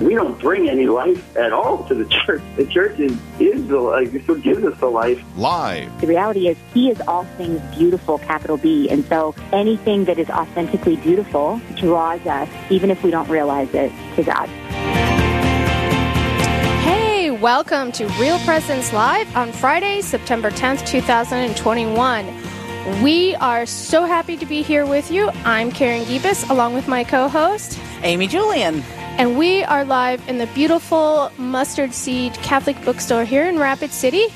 We don't bring any life at all to the church. The church is, is the life. It gives us the life. Live. The reality is, He is all things beautiful, capital B. And so anything that is authentically beautiful draws us, even if we don't realize it, to God. Hey, welcome to Real Presence Live on Friday, September 10th, 2021. We are so happy to be here with you. I'm Karen Gibas, along with my co host, Amy Julian. And we are live in the beautiful Mustard Seed Catholic Bookstore here in Rapid City.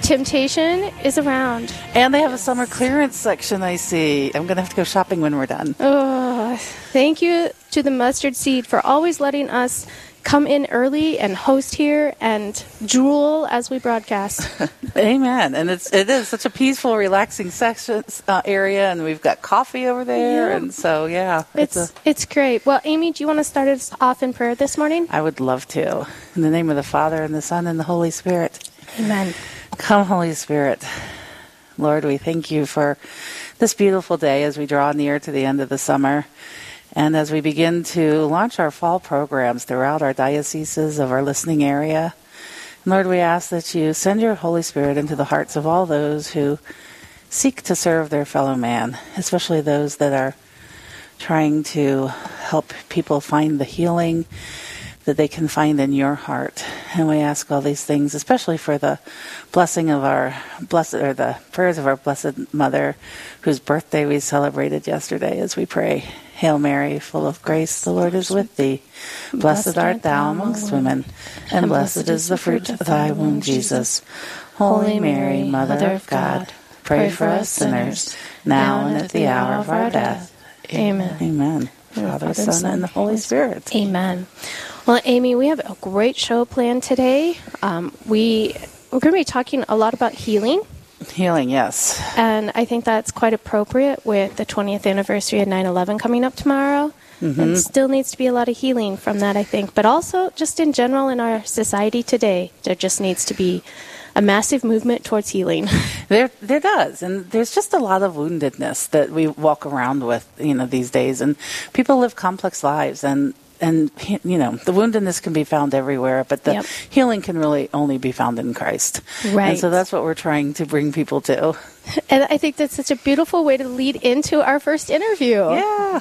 Temptation is around. And they have a summer clearance section, I see. I'm going to have to go shopping when we're done. Oh, thank you to the Mustard Seed for always letting us come in early and host here and drool as we broadcast. Amen. And it's it is such a peaceful, relaxing section uh, area, and we've got coffee over there, Yeah. and so yeah, It's a, it's great. Well, Amy, do you want to start us off in prayer this morning? I would love to. In the name of the Father and the Son and the Holy Spirit. Amen. Come, Holy Spirit. Lord, we thank you for this beautiful day as we draw near to the end of the summer. And as we begin to launch our fall programs throughout our dioceses of our listening area, Lord, we ask that you send your Holy Spirit into the hearts of all those who seek to serve their fellow man, especially those that are trying to help people find the healing that they can find in your heart. And we ask all these things, especially for the blessing of our blessed, or the prayers of our Blessed Mother, whose birthday we celebrated yesterday as we pray. Hail Mary, full of grace, the Lord is with thee. Blessed art thou amongst women, and blessed is the fruit of thy womb, Jesus. Holy Mary, Mother of God, pray for us sinners, now and at the hour of our death. Amen. Amen. Father, Son, and the Holy Spirit. Amen. Well, Amy, we have a great show planned today. Um, we we're going to be talking a lot about healing, Healing, yes. and I think that's quite appropriate with the 20th anniversary of 9/11 coming up tomorrow. Mm-hmm. And still needs to be a lot of healing from that, I think. But also, just in general in our society today, there just needs to be a massive movement towards healing. There, there does, and there's just a lot of woundedness that we walk around with, you know, these days. And people live complex lives, and and you know, the woundedness can be found everywhere, but the Yep. healing can really only be found in Christ. Right. And so that's what we're trying to bring people to. and I think that's such a beautiful way to lead into our first interview. Yeah.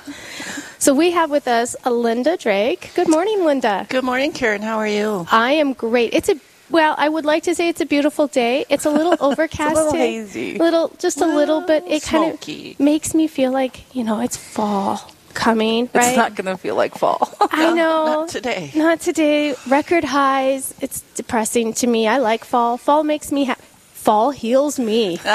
So we have with us Linda Drake. Good morning, Linda. Good morning, Karen. How are you? I am great. It's a well, I would like to say it's a beautiful day. It's a little overcast. a little today. hazy. Little, just a little bit. It kind of makes me feel like you know it's fall coming. Right? It's not going to feel like fall. I know. Not today. Not today. Record highs. It's depressing to me. I like fall. Fall makes me happy. Fall heals me.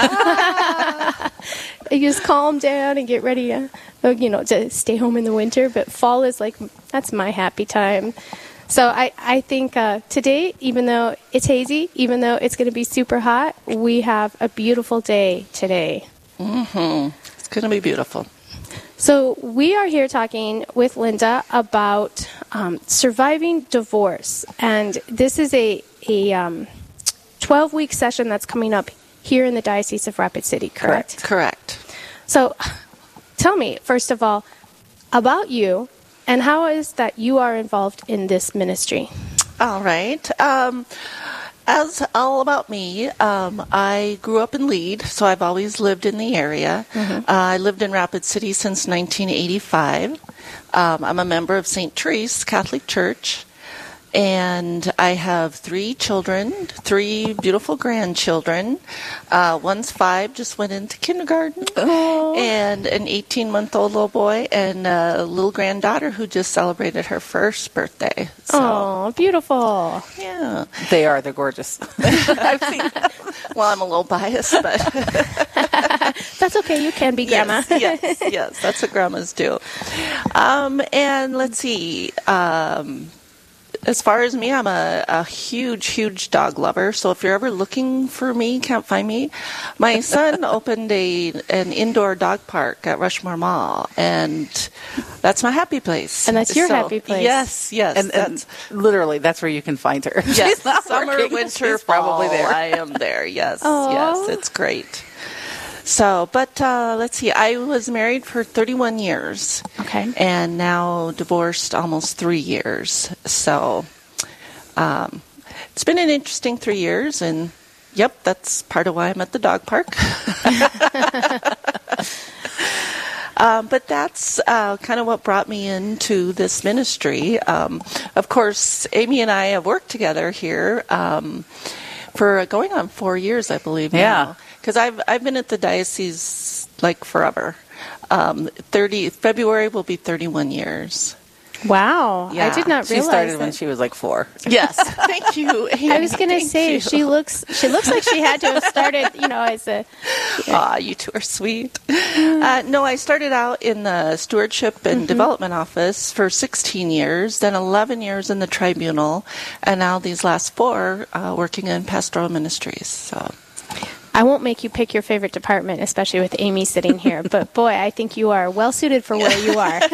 You just calm down and get ready to, uh, you know, to stay home in the winter. But fall is like that's my happy time. So I, I think uh, today, even though it's hazy, even though it's going to be super hot, we have a beautiful day today. Mm-hmm. It's going to be beautiful. So, we are here talking with Linda about um, surviving divorce. And this is a, a um, 12 week session that's coming up here in the Diocese of Rapid City, correct? Correct. So, tell me, first of all, about you and how is that you are involved in this ministry? All right. Um, as all about me, um, I grew up in Lead, so I've always lived in the area. Uh, I lived in Rapid City since 1985. Um, I'm a member of St. Therese Catholic Church. And I have three children, three beautiful grandchildren. Uh, one's five, just went into kindergarten, and an 18 month old little boy, and a little granddaughter who just celebrated her first birthday. So, Oh, beautiful. yeah. they are. They're gorgeous. I've seen. Well, I'm a little biased, but That's okay. You can be grandma. yes, yes, yes, that's what grandmas do. Um, and let's see. Um, as far as me, I'm a, a huge, huge dog lover. So if you're ever looking for me, can't find me. My son opened a an indoor dog park at Rushmore Mall, and that's my happy place. And that's your So, happy place. Yes, yes. And, and literally, that's where you can find her. yes, She's not summer, working. winter, She's probably there. I am there. Yes, Aw. yes, it's great. So, but uh, let's see. I was married for 31 years. Okay. And now divorced almost three years. So, um, it's been an interesting three years, and yep, that's part of why I'm at the dog park. Um, but that's uh, kind of what brought me into this ministry. Um, of course, Amy and I have worked together here um, for going on four years, I believe. Yeah. Because I've I've been at the diocese like forever. Um, Thirty February will be thirty-one years. Wow. Yeah. I did not realize She started when she was like four. Yes, thank you. Amy. I was going to say you. she looks she looks like she had to have started, you know, as a Aw, you two are sweet. Uh, no, I started out in the stewardship and development office for 16 years, then 11 years in the tribunal, and now these last four uh, working in pastoral ministries. So, I won't make you pick your favorite department, especially with Amy sitting here. But boy, I think you are well suited for where you are.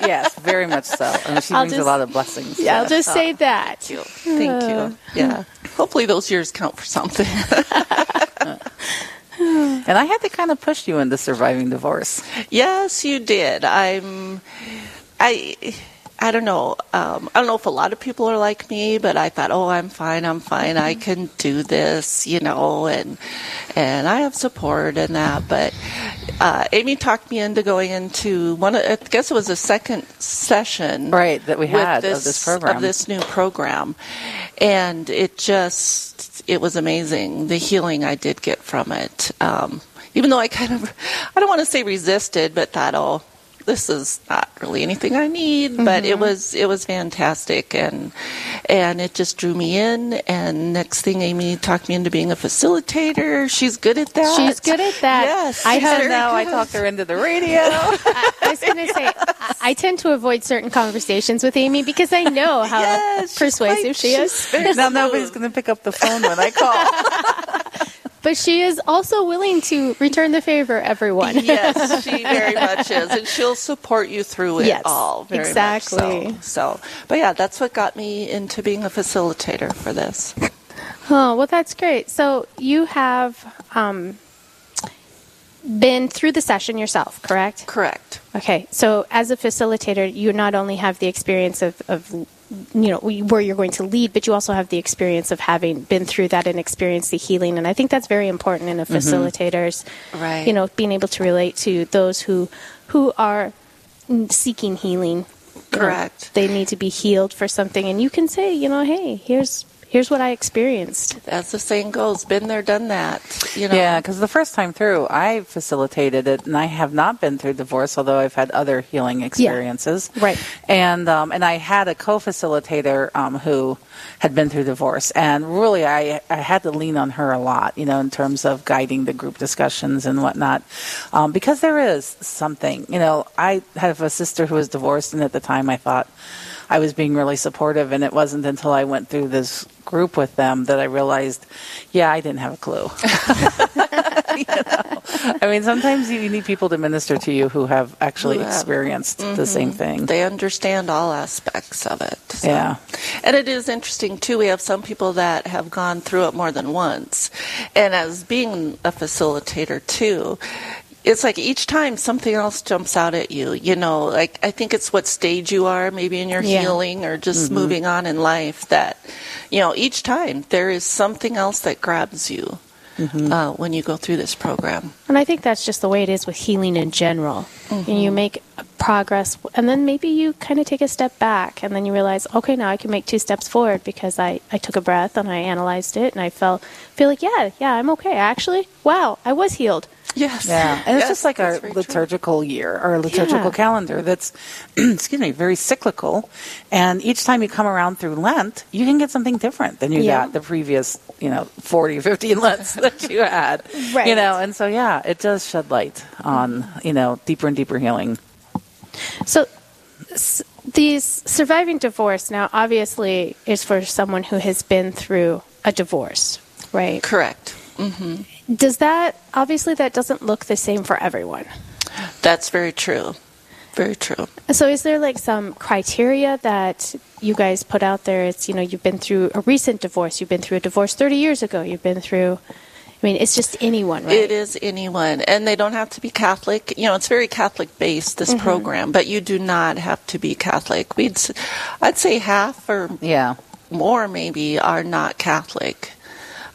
yes, very much so. I mean, she I'll brings just- a lot of blessings. Yeah, I'll just say that. thank you. Thank you. Uh, yeah. Hmm. Hopefully those years count for something. And I had to kind of push you into surviving divorce. Yes, you did. I'm. I. I don't know. Um, I don't know if a lot of people are like me, but I thought, oh, I'm fine. I'm fine. I can do this, you know, and and I have support and that. But uh, Amy talked me into going into one. Of, I guess it was a second session, Right, that we had of this program. of this new program, and it just it was amazing the healing I did get from it. Um, even though I kind of I don't want to say resisted, but thought, oh, this is not really anything I need. But Mm-hmm. it was it was fantastic, and and it just drew me in. And next thing, Amy talked me into being a facilitator. She's good at that. She's good at that. Yes, I she's have- very now I talked her into the radio. I, I was going to say, I, I tend to avoid certain conversations with Amy because I know how Yes, persuasive quite- she is. now nobody's going to pick up the phone when I call. But she is also willing to return the favor, everyone. yes, she very much is, and she'll support you through it Yes, all. Very exactly. Much so. so, but yeah, that's what got me into being a facilitator for this. Oh, well, that's great. So you have um, been through the session yourself, correct? Correct. Okay. So as a facilitator, you not only have the experience of, of you know where you're going to lead, but you also have the experience of having been through that and experienced the healing. And I think that's very important in a mm-hmm. facilitator's, Right. you know, being able to relate to those who who are seeking healing. You know, Correct. they need to be healed for something, and you can say, you know, hey, here's here's what I experienced. As the saying goes, been there, done that. You know. Yeah, because the first time through, I facilitated it, and I have not been through divorce, although I've had other healing experiences. Right. And um, and I had a co-facilitator um, who had been through divorce, and really, I I had to lean on her a lot, you know, in terms of guiding the group discussions and whatnot, um, because there is something, you know. I have a sister who was divorced, and at the time, I thought. I was being really supportive, and it wasn't until I went through this group with them that I realized, yeah, I didn't have a clue. you know? I mean, sometimes you need people to minister to you who have actually have- experienced the mm-hmm. same thing. They understand all aspects of it. so. Yeah. And it is interesting, too. We have some people that have gone through it more than once. And as being a facilitator, too, it's like each time something else jumps out at you. You know, like I think it's what stage you are, maybe in your Yeah. healing or just mm-hmm. moving on in life, that, you know, each time there is something else that grabs you. Mm-hmm. Uh, when you go through this program, And I think that's just the way it is with healing in general. And you mm-hmm. make progress, and then maybe you kind of take a step back, and then you realize, okay, now I can make two steps forward because I, I took a breath and I analyzed it, and I felt feel like, yeah, yeah, I'm okay. Actually, wow, I was healed. Yes, Yeah, and it's just like our very true. liturgical year, our liturgical Yeah. calendar that's, excuse me, very cyclical. And each time you come around through Lent, you can get something different than you Yeah. got the previous, you know, 40, 50 Lents that you had. Right. You know, and so, yeah, it does shed light on, you know, deeper and deeper healing. So, s- these surviving divorce now obviously is for someone who has been through a divorce, right? Correct. hmm Does that obviously that doesn't look the same for everyone? That's very true. Very true. So is there like some criteria that you guys put out there? It's you know you've been through a recent divorce, you've been through a divorce 30 years ago, you've been through. I mean, it's just anyone, right? It is anyone, and they don't have to be Catholic. You know, it's very Catholic based this Mm-hmm. program, but you do not have to be Catholic. We'd, I'd say half or Yeah. more maybe are not Catholic,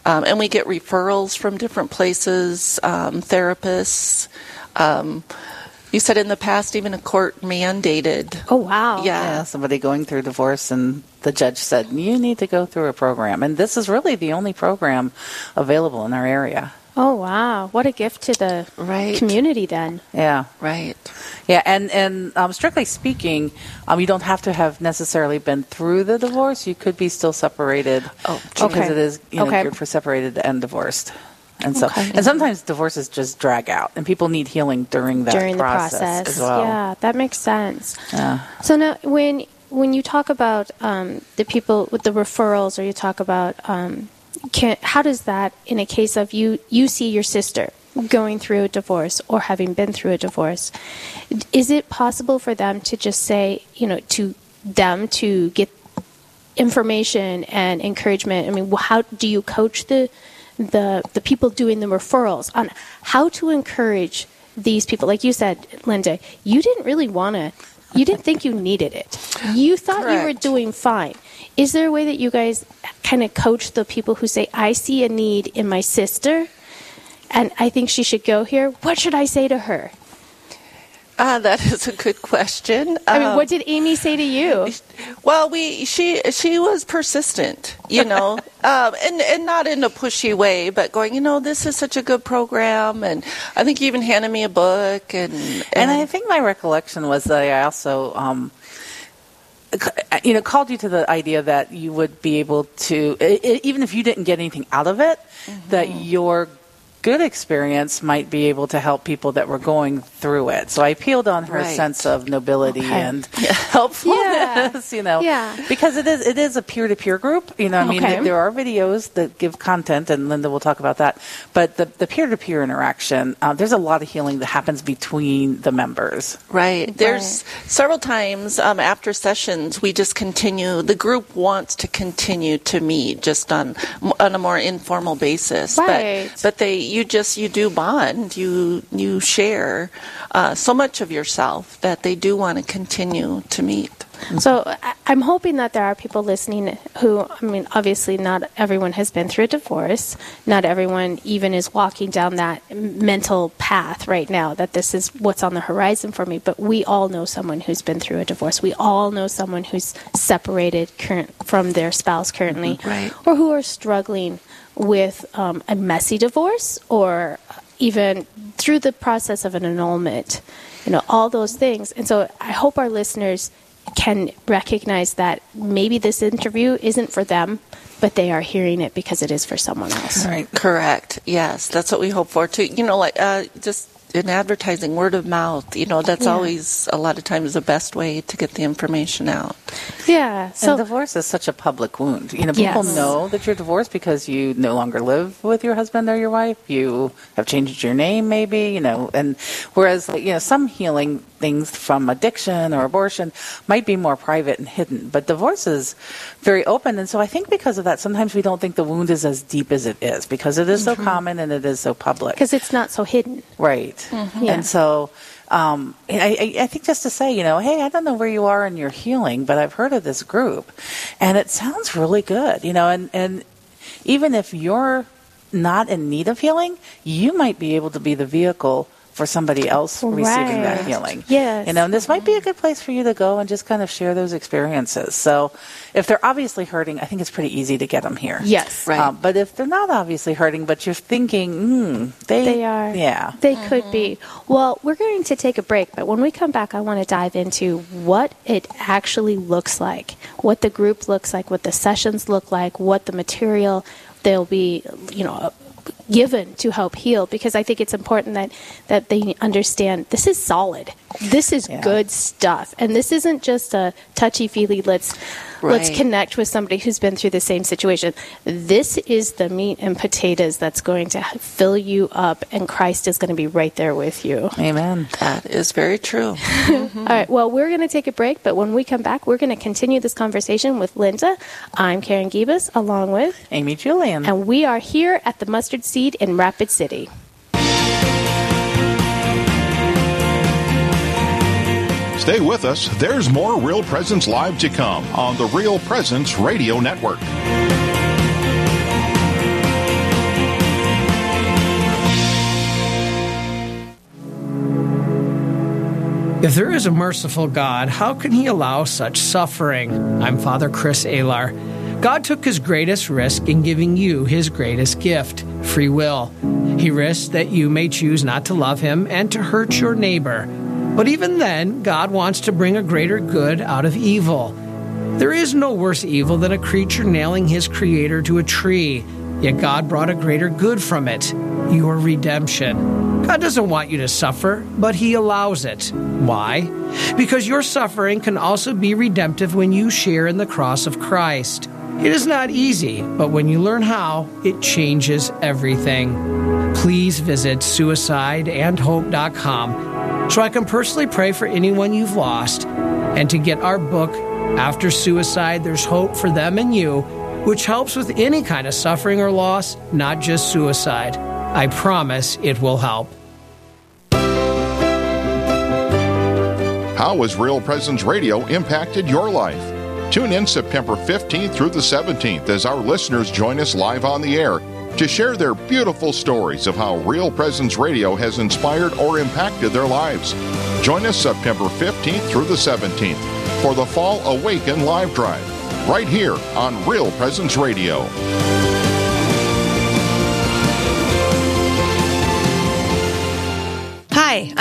um, and we get referrals from different places, um, therapists. Um, you said in the past, even a court mandated. Oh wow! Yeah. Yeah, somebody going through divorce, and the judge said, You need to go through a program. And this is really the only program available in our area. Oh wow! What a gift to the Right. community then. Yeah. Right. Yeah, and and um, strictly speaking, um, you don't have to have necessarily been through the divorce. You could be still separated. Oh, because okay. it is you know Okay. geared for separated and divorced. And so, Okay. and sometimes divorces just drag out, and people need healing during that during process, the process. as well. Yeah, that makes sense. Yeah. So now, when when you talk about um, the people with the referrals, or you talk about um, can, how does that, in a case of you, you see your sister going through a divorce or having been through a divorce, is it possible for them to just say, you know, to them to get information and encouragement? I mean, how do you coach the the the people doing the referrals on how to encourage these people? Like you said, Linda, you didn't really want to. You didn't think you needed it. You thought you were doing fine. Is there a way that you guys kind of coach the people who say, "I see a need in my sister, and I think she should go here"? What should I say to her? Ah, that is a good question. I mean, Um, what did Amy say to you? Well, we she she was persistent, you know, um, and and not in a pushy way, but going, you know, this is such a good program, and I think you even handed me a book, and And I think my recollection was that I also, um, c- Uh, you know, called you to the idea that you would be able to, even if you didn't get anything out of it, that mm-hmm. your good experience might be able to help people that were going through it. So I appealed on her Right. sense of nobility Okay. and helpfulness, you know, Yeah. because it is it is a peer to peer group. You know, I mean, Okay. there are videos that give content, and Linda will talk about that. But the the peer to peer interaction, uh, there's a lot of healing that happens between the members. Right. There's several times um, after sessions we just continue. The group wants to continue to meet just on on a more informal basis. Right. But but they you just you do bond. You you share uh, so much of yourself that they do want to continue to meet. So I- I'm hoping that there are people listening who, I mean, obviously not everyone has been through a divorce. Not everyone even is walking down that mental path right now that this is what's on the horizon for me. But we all know someone who's been through a divorce. We all know someone who's separated current from their spouse currently, Right. or who are struggling with um, a messy divorce or even through the process of an annulment, you know, all those things. And so I hope our listeners can recognize that maybe this interview isn't for them, but they are hearing it because it is for someone else. Right. Correct. Yes, that's what we hope for too. You know, like uh, just in advertising, word of mouth. You know, that's Yeah. always a lot of times the best way to get the information out. Yeah. So and divorce is such a public wound. You know, people Yes. know that you're divorced because you no longer live with your husband or your wife. You have changed your name, maybe. You know, and whereas you know some healing things from addiction or abortion might be more private and hidden, but divorce is very open. And so I think because of that, sometimes we don't think the wound is as deep as it is because it is so common and it is so public. because it's not so hidden. Right. Yeah. And so um, I, I I think just to say, you know, hey, I don't know where you are in your healing, but I've heard of this group, and it sounds really good, you know, and, and even if you're not in need of healing, you might be able to be the vehicle for somebody else receiving that healing. Yes. You know, and this might be a good place for you to go and just kind of share those experiences. So if they're obviously hurting, I think it's pretty easy to get them here. Yes. Right. Um, but if they're not obviously hurting, but you're thinking, hmm, they, They are. Yeah. They could be. Well, we're going to take a break, but when we come back, I want to dive into what it actually looks like, what the group looks like, what the sessions look like, what the material they'll be, you know, given to help heal because I think it's important that that they understand this is solid. This is Yeah. good stuff. And this isn't just a touchy-feely let's let's Right. Let's connect with somebody who's been through the same situation. This is the meat and potatoes that's going to fill you up and Christ is going to be right there with you. Amen. That is very true. All right. Well, we're going to take a break, but when we come back, we're going to continue this conversation with Linda. I'm Karen Gibas, along with, Amy Julian. and we are here at the Mustard Seed in Rapid City. Stay with us. There's more Real Presence Live to come on the Real Presence Radio Network. If there is a merciful God, how can he allow such suffering? I'm Father Chris Alar. God took his greatest risk in giving you his greatest gift, free will. He risked that you may choose not to love him and to hurt your neighbor. But even then, God wants to bring a greater good out of evil. There is no worse evil than a creature nailing his creator to a tree. Yet God brought a greater good from it your redemption. God doesn't want you to suffer, but He allows it. Why? Because your suffering can also be redemptive when you share in the cross of Christ. It is not easy, but when you learn how, it changes everything. Please visit suicideandhope.com so I can personally pray for anyone you've lost and to get our book, After Suicide, There's Hope for Them and You, which helps with any kind of suffering or loss, not just suicide. I promise it will help. How has Real Presence Radio impacted your life? Tune in September 15th through the 17th as our listeners join us live on the air to share their beautiful stories of how Real Presence Radio has inspired or impacted their lives. Join us September 15th through the 17th for the Fall Awaken Live Drive, right here on Real Presence Radio.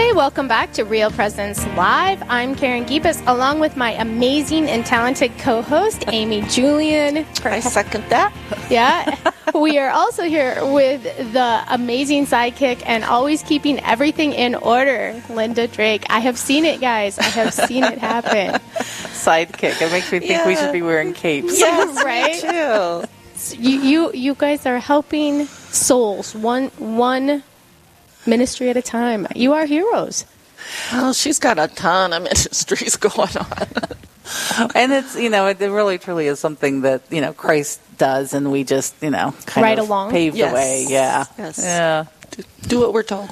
Hey, welcome back to Real Presence Live. I'm Karen Gibas, along with my amazing and talented co-host Amy Julian. I second that. Yeah, we are also here with the amazing sidekick and always keeping everything in order, Linda Drake. I have seen it, guys. I have seen it happen. Sidekick. It makes me think we should be wearing capes. Yes, Right? too. You, you, you guys are helping souls one one ministry at a time. You are heroes. Well, she's got a ton of ministries going on. And it's, you know, it, it really truly is something that, you know, Christ does and we just, you know, kind Right of along? pave Yes. the way. Yeah. Yes. Yeah. Do, do what we're told.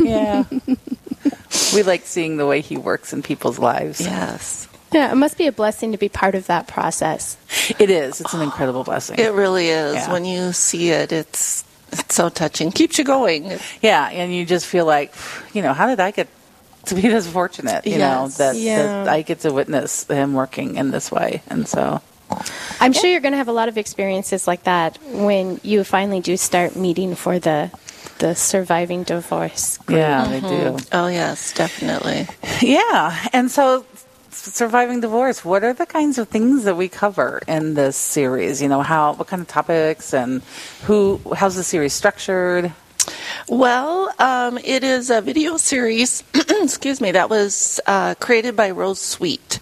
Yeah. we like seeing the way he works in people's lives. Yes. Yeah, it must be a blessing to be part of that process. It is. It's an incredible blessing. It really is. Yeah. When you see it, it's it's so touching. Keeps you going. Yeah, and you just feel like, you know, how did I get to be this fortunate? You know, that, Yeah. that I get to witness him working in this way, and so I'm sure you're going to have a lot of experiences like that when you finally do start meeting for the the surviving divorce. yeah, they do. Mm-hmm. Oh yes, definitely. Yeah, and so surviving divorce. What are the kinds of things that we cover in this series? You know, how what kind of topics and who? How's the series structured? Well, um, it is a video series, excuse me, that was uh, created by Rose Sweet.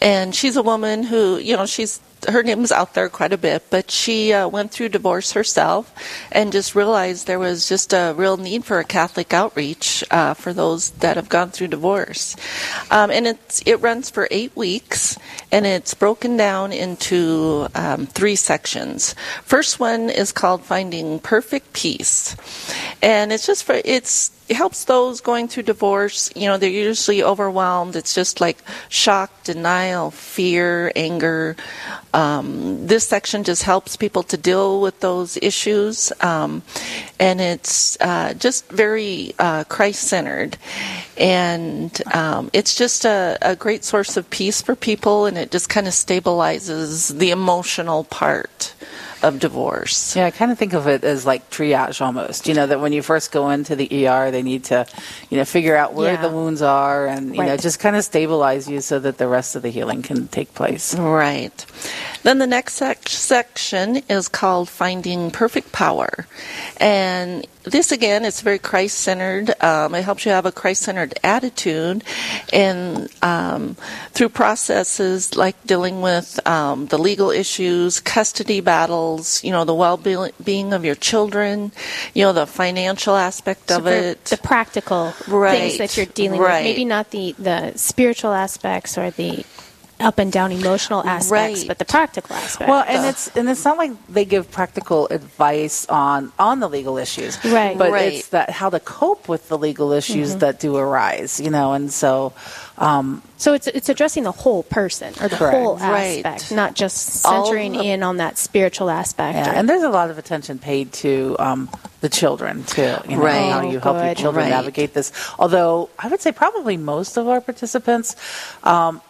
And she's a woman who, you know, she's her name's out there quite a bit, but she uh, went through divorce herself and just realized there was just a real need for a Catholic outreach uh, for those that have gone through divorce. Um, and it's, it runs for eight weeks and it's broken down into um, three sections. First one is called Finding Perfect Peace. And it's just for, it's, it helps those going through divorce. You know, they're usually overwhelmed. It's just like shock, denial, fear, anger. Um, this section just helps people to deal with those issues. Um, and it's uh, just very uh, Christ centered. And um, it's just a, a great source of peace for people, and it just kind of stabilizes the emotional part of divorce. Yeah, I kind of think of it as like triage almost. You know, that when you first go into the ER, they need to, you know, figure out where Yeah. the wounds are and, you know, just kind of stabilize you so that the rest of the healing can take place. Right. Then the next sec- section is called Finding Perfect Power. And this, again, is very Christ centered. Um, it helps you have a Christ centered attitude. And um, through processes like dealing with um, the legal issues, custody battles, you know, the well being of your children, you know, the financial aspect So of it. the practical Right. things that you're dealing Right. with, maybe not the, the spiritual aspects or the up and down emotional aspects, Right. but the practical aspects. Well, and it's and it's not like they give practical advice on on the legal issues, Right. But Right. it's that how to cope with the legal issues Mhm. that do arise, you know. And so, um, so it's it's addressing the whole person or the Correct. whole Right. aspect, not just centering the- in on that spiritual aspect. yeah, or- and there's a lot of attention paid to um, the children too. You know, Right. how you help your children Right. navigate this. Although I would say probably most of our participants. Um,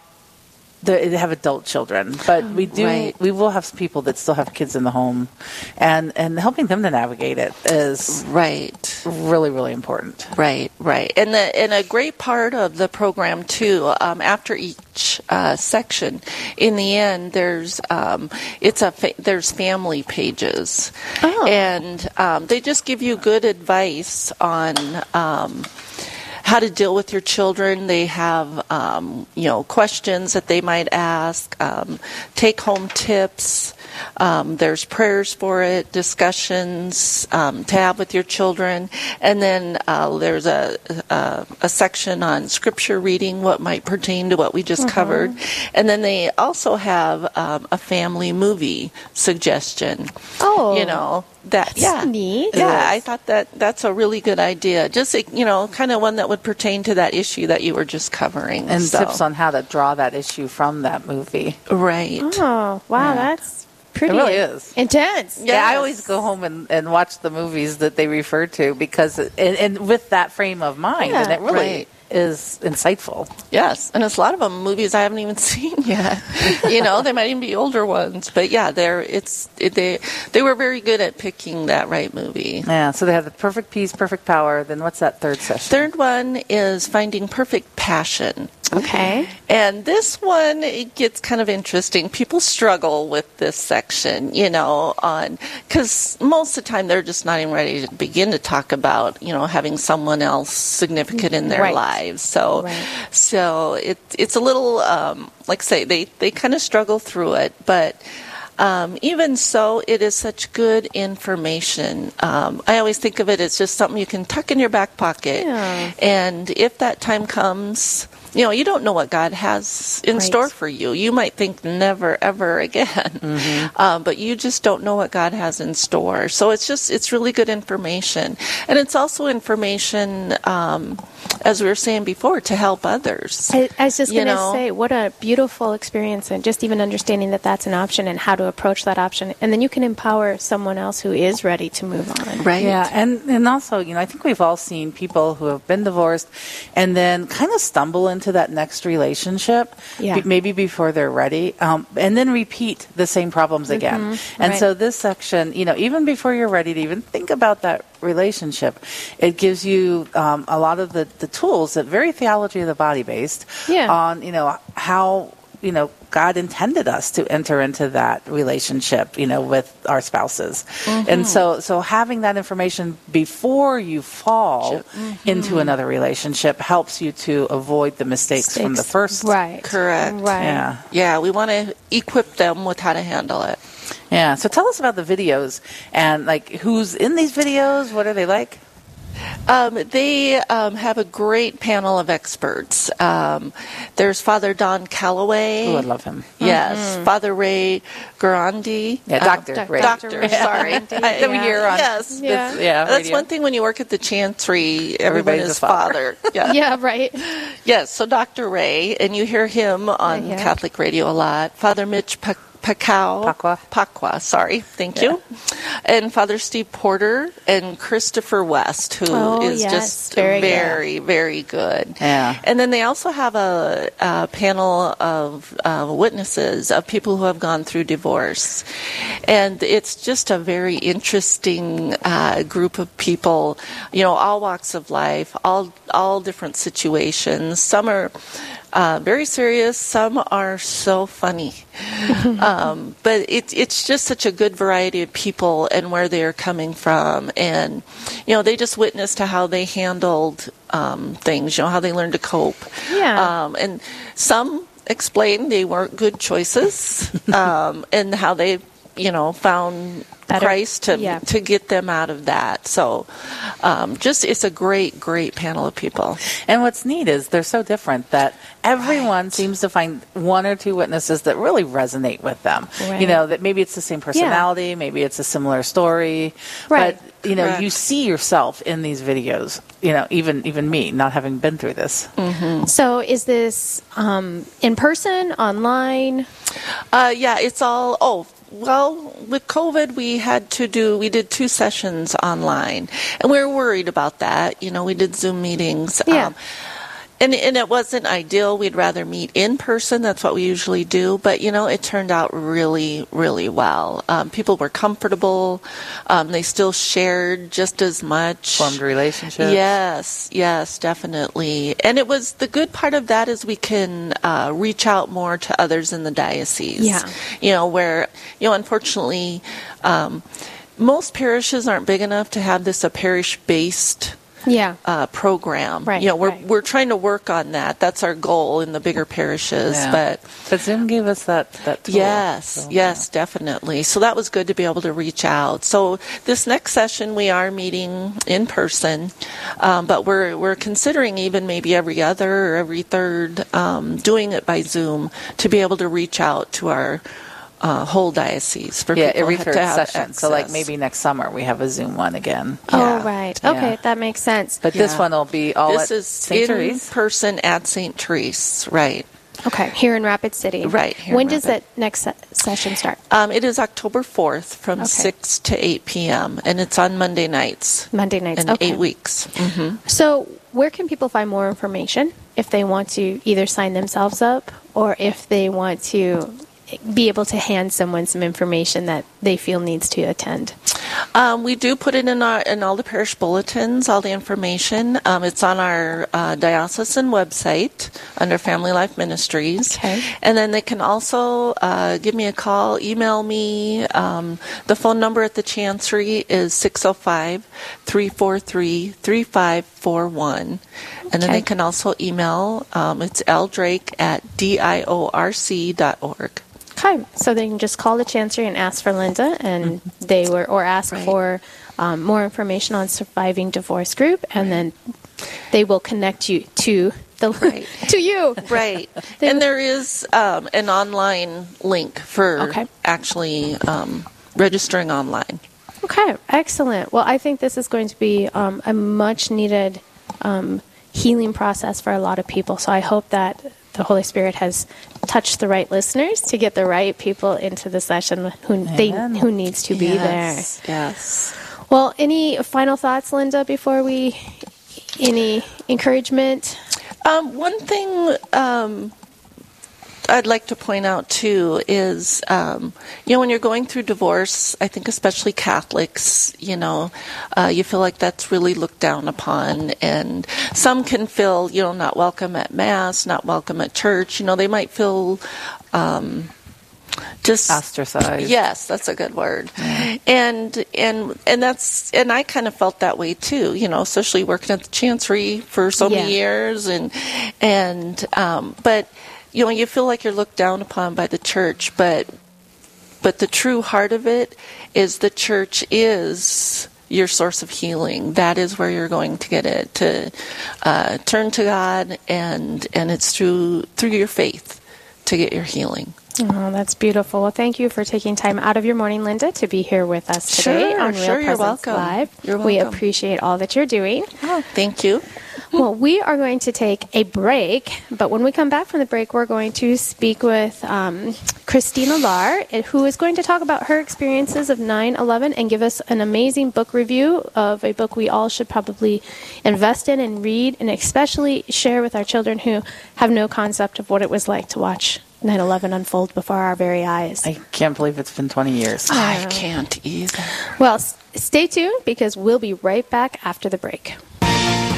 they have adult children, but we do Right. we will have people that still have kids in the home, and and helping them to navigate it is right. really really important. Right, right, and the, and a great part of the program too. Um, after each uh, section, in the end, there's um, it's a fa- there's family pages, and um, they just give you good advice on. How to deal with your children. They have, um, you know, questions that they might ask, um, take home tips. Um, there's prayers for it, discussions um, to have with your children, and then uh, there's a, a a section on scripture reading, what might pertain to what we just Mhm. covered, and then they also have um, a family movie suggestion. Oh. you know that That's yeah neat. yeah Yes. I thought that that's a really good idea. Just you know, kind of one that would pertain to that issue that you were just covering. And So- tips on how to draw that issue from that movie. right. Oh, wow, Yeah. that's pretty It really is. intense. Yeah, I always go home and, and watch the movies that they refer to because, and, and with that frame of mind, Yeah, and it really right. is insightful. Yes, and it's a lot of them movies I haven't even seen yet. you know, they might even be older ones, but yeah, they're it's it, they they were very good at picking that right movie. Yeah, so they have the perfect peace, perfect power. Then what's that third session? Third one is finding perfect passion. Okay. And this one it gets kind of interesting. People struggle with this section, you know, on because most of the time they're just not even ready to begin to talk about, you know, having someone else significant in their Right. lives. So, so it it's a little um, like I say they they kind of struggle through it, but. Um, even so, it is such good information. Um, I always think of it as just something you can tuck in your back pocket. Yeah. And if that time comes, you know, you don't know what God has in Right. store for you. You might think never, ever again, um, but you just don't know what God has in store. So it's just, it's really good information. And it's also information, um, as we were saying before, to help others. I, I was just going to say, what a beautiful experience, and just even understanding that that's an option and how to approach that option, and then you can empower someone else who is ready to move on. Right. Yeah, and and also, you know, I think we've all seen people who have been divorced and then kind of stumble into that next relationship, Yeah. be- maybe before they're ready, um, and then repeat the same problems again. Mhm, And right. so this section, you know, even before you're ready to even think about that relationship, it gives you um, a lot of the, the tools that very theology of the body based Yeah. on, you know, how you know God intended us to enter into that relationship, you know, with our spouses. Mm-hmm. And so so having that information before you fall Mm-hmm. into another relationship helps you to avoid the mistakes, from the first. Right. Correct. Right. Yeah. Yeah, we want to equip them with how to handle it. Yeah. So tell us about the videos and like who's in these videos, what are they like? Um, they um, have a great panel of experts. Um, there's Father Don Calloway. Oh, I love him. Yes, Father Ray Guarendi. Yeah, Um, Doctor Doc- Ray. Doctor, Ray sorry. Guarendi, I- That we hear on Yes. Yeah. It's- yeah, That's one thing when you work at the Chancery, everybody Everybody's is a father. father. Yeah. Yeah, right. Yes, so Dr. Ray, and you hear him on Yeah. Catholic radio a lot. Father Mitch Pa- Pacau. Pacwa. Pacwa, sorry. Thank you. And Father Steve Porter and Christopher West, who is Oh, yes, just very good. very, very good. Yeah. And then they also have a, a panel of uh, witnesses of people who have gone through divorce. And it's just a very interesting uh, group of people, you know, all walks of life, all, all different situations. Some are uh, very serious, some are so funny. um, but it, it's just such a good variety of people and where they are coming from. And, you know, they just witness to how they handled um, things, you know, how they learned to cope. Yeah. Um, and some explain they weren't good choices um, and how they, you know, found Better- Christ to, yeah. to get them out of that. So um, just, it's a great, great panel of people. And what's neat is they're so different that everyone seems to find one or two witnesses that really resonate with them. Right. You know, that maybe it's the same personality, maybe it's a similar story. Right. But, you know, Correct. you see yourself in these videos. You know, even even me, not having been through this. So is this um, in person, online? Uh, yeah, it's all. Oh, well, with COVID, we had to do. We did two sessions online, and we were worried about that. You know, we did Zoom meetings. Yeah. Um, and, and it wasn't ideal. We'd rather meet in person. That's what we usually do. But, you know, it turned out really, really well. Um, people were comfortable. Um, they still shared just as much. Formed relationships. Yes, yes, definitely. And it was the good part of that is we can uh, reach out more to others in the diocese. Yeah. You know, where, you know, unfortunately, um, most parishes aren't big enough to have this a parish based Yeah. uh, program. Right, You know, we're right. we're trying to work on that. That's our goal in the bigger parishes. Yeah. But But Zoom gave us that that tool. yes, So, yes, definitely. So that was good to be able to reach out. So this next session we are meeting in person, um, but we're we're considering even maybe every other or every third um, doing it by Zoom to be able to reach out to our. Uh, whole diocese for Yeah, people every to third have session. So, like maybe next summer we have a Zoom one again. Oh, Yeah. right. Yeah. Okay, that makes sense. But this one will be all this at is St. in Therese. person at St. Therese, right? Okay, here in Rapid City. Right, here when does Rapid. that next se- session start? Um, it is October 4th from Okay. 6 to 8 p.m., and it's on Monday nights Monday nights. in okay. eight weeks. hmm So, where can people find more information if they want to either sign themselves up or if they want to be able to hand someone some information that they feel needs to attend? Um, we do put it in our in all the parish bulletins, all the information. Um, it's on our uh, diocesan website under Family Life Ministries. Okay. And then they can also uh, give me a call, email me. Um, the phone number at the Chancery is 605 343 3541. And then they can also email, um, it's ldrake at diorc.org. Okay, so they can just call the chancery and ask for Linda, and they were or ask Right. for um, more information on surviving divorce group, and then they will connect you to the Right. to you. Right. They- and there is um, an online link for Okay. actually um, registering online. Okay, excellent. Well, I think this is going to be um, a much needed um, healing process for a lot of people. So I hope that the Holy Spirit has touched the right listeners to get the right people into the session who they who needs to be Yes. Yes. Well, any final thoughts, Linda, before we any encouragement? Um, one thing um, I'd like to point out too is, um, you know, when you're going through divorce, I think especially Catholics, you know, uh, you feel like that's really looked down upon, and some can feel, you know, not welcome at mass, not welcome at church. You know, they might feel. Um, just ostracized. Yes, that's a good word. And and and that's and I kind of felt that way too. You know, especially working at the chancery for so Yeah. many years, and and um, but you know you feel like you're looked down upon by the church, but but the true heart of it is the church is your source of healing. That is where you're going to get it to uh, turn to God, and and it's through through your faith to get your healing. Oh, that's beautiful. Well, thank you for taking time out of your morning, Linda, to be here with us today Sure, on Real sure, you're Presence welcome. Live. You're We appreciate all that you're doing. Oh, thank you. Well, we are going to take a break, but when we come back from the break, we're going to speak with um, Christina Lar, eh, who is going to talk about her experiences of 9 11 and give us an amazing book review of a book we all should probably invest in and read, and especially share with our children who have no concept of what it was like to watch 9 11 unfold before our very eyes. I can't believe it's been 20 years. I can't either. Well, s- stay tuned because we'll be right back after the break.